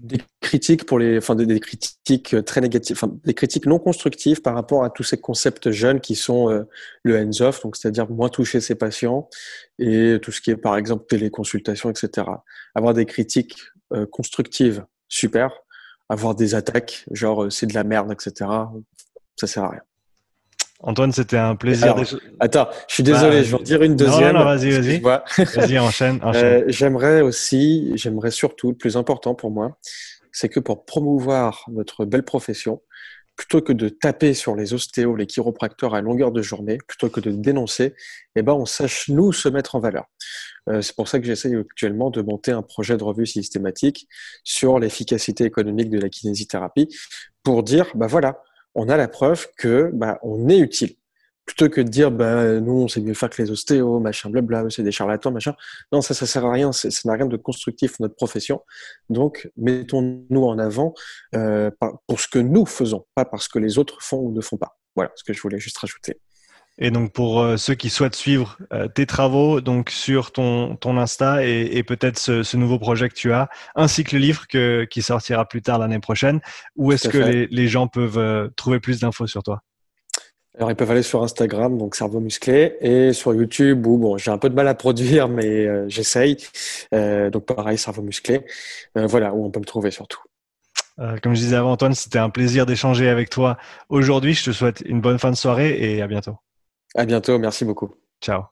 Des critiques pour les, enfin des, critiques très négatives, enfin des critiques non constructives par rapport à tous ces concepts jeunes qui sont euh, le hands-off, donc c'est-à-dire moins toucher ses patients et tout ce qui est par exemple téléconsultation, etc. Avoir des critiques euh, constructives, super. Avoir des attaques, genre euh, c'est de la merde, etc. Ça sert à rien. Antoine, c'était un plaisir. attends, je suis désolé, bah, je vais en dire une deuxième. Non, non, vas-y, vas-y. vas-y, enchaîne. enchaîne. Euh, j'aimerais aussi, j'aimerais surtout, le plus important pour moi, c'est que pour promouvoir notre belle profession, plutôt que de taper sur les ostéos, les chiropracteurs à longueur de journée, plutôt que de dénoncer, eh ben, on sache nous se mettre en valeur. Euh, c'est pour ça que j'essaye actuellement de monter un projet de revue systématique sur l'efficacité économique de la kinésithérapie pour dire, bah voilà, on a la preuve que bah, on est utile. Plutôt que de dire, bah, nous, on sait mieux faire que les ostéos, machin, blabla, c'est des charlatans, machin. Non, ça, ça sert à rien. Ça n'a rien de constructif notre profession. Donc, mettons-nous en avant euh, pour ce que nous faisons, pas parce que les autres font ou ne font pas. Voilà ce que je voulais juste rajouter. Et donc pour euh, ceux qui souhaitent suivre euh, tes travaux donc sur ton, ton Insta et, et peut-être ce, ce, nouveau projet que tu as, ainsi que le livre que, qui sortira plus tard l'année prochaine, où est-ce que les, les, gens peuvent euh, trouver plus d'infos sur toi? Alors, ils peuvent aller sur Instagram, donc Cerveau Musclé, et sur YouTube, où bon, j'ai un peu de mal à produire, mais j'essaye. Donc, pareil, Cerveau Musclé. voilà, où on peut me trouver surtout. comme je disais avant, Antoine, c'était un plaisir d'échanger avec toi aujourd'hui. Je te souhaite une bonne fin de soirée et à bientôt. À bientôt, merci beaucoup. Ciao.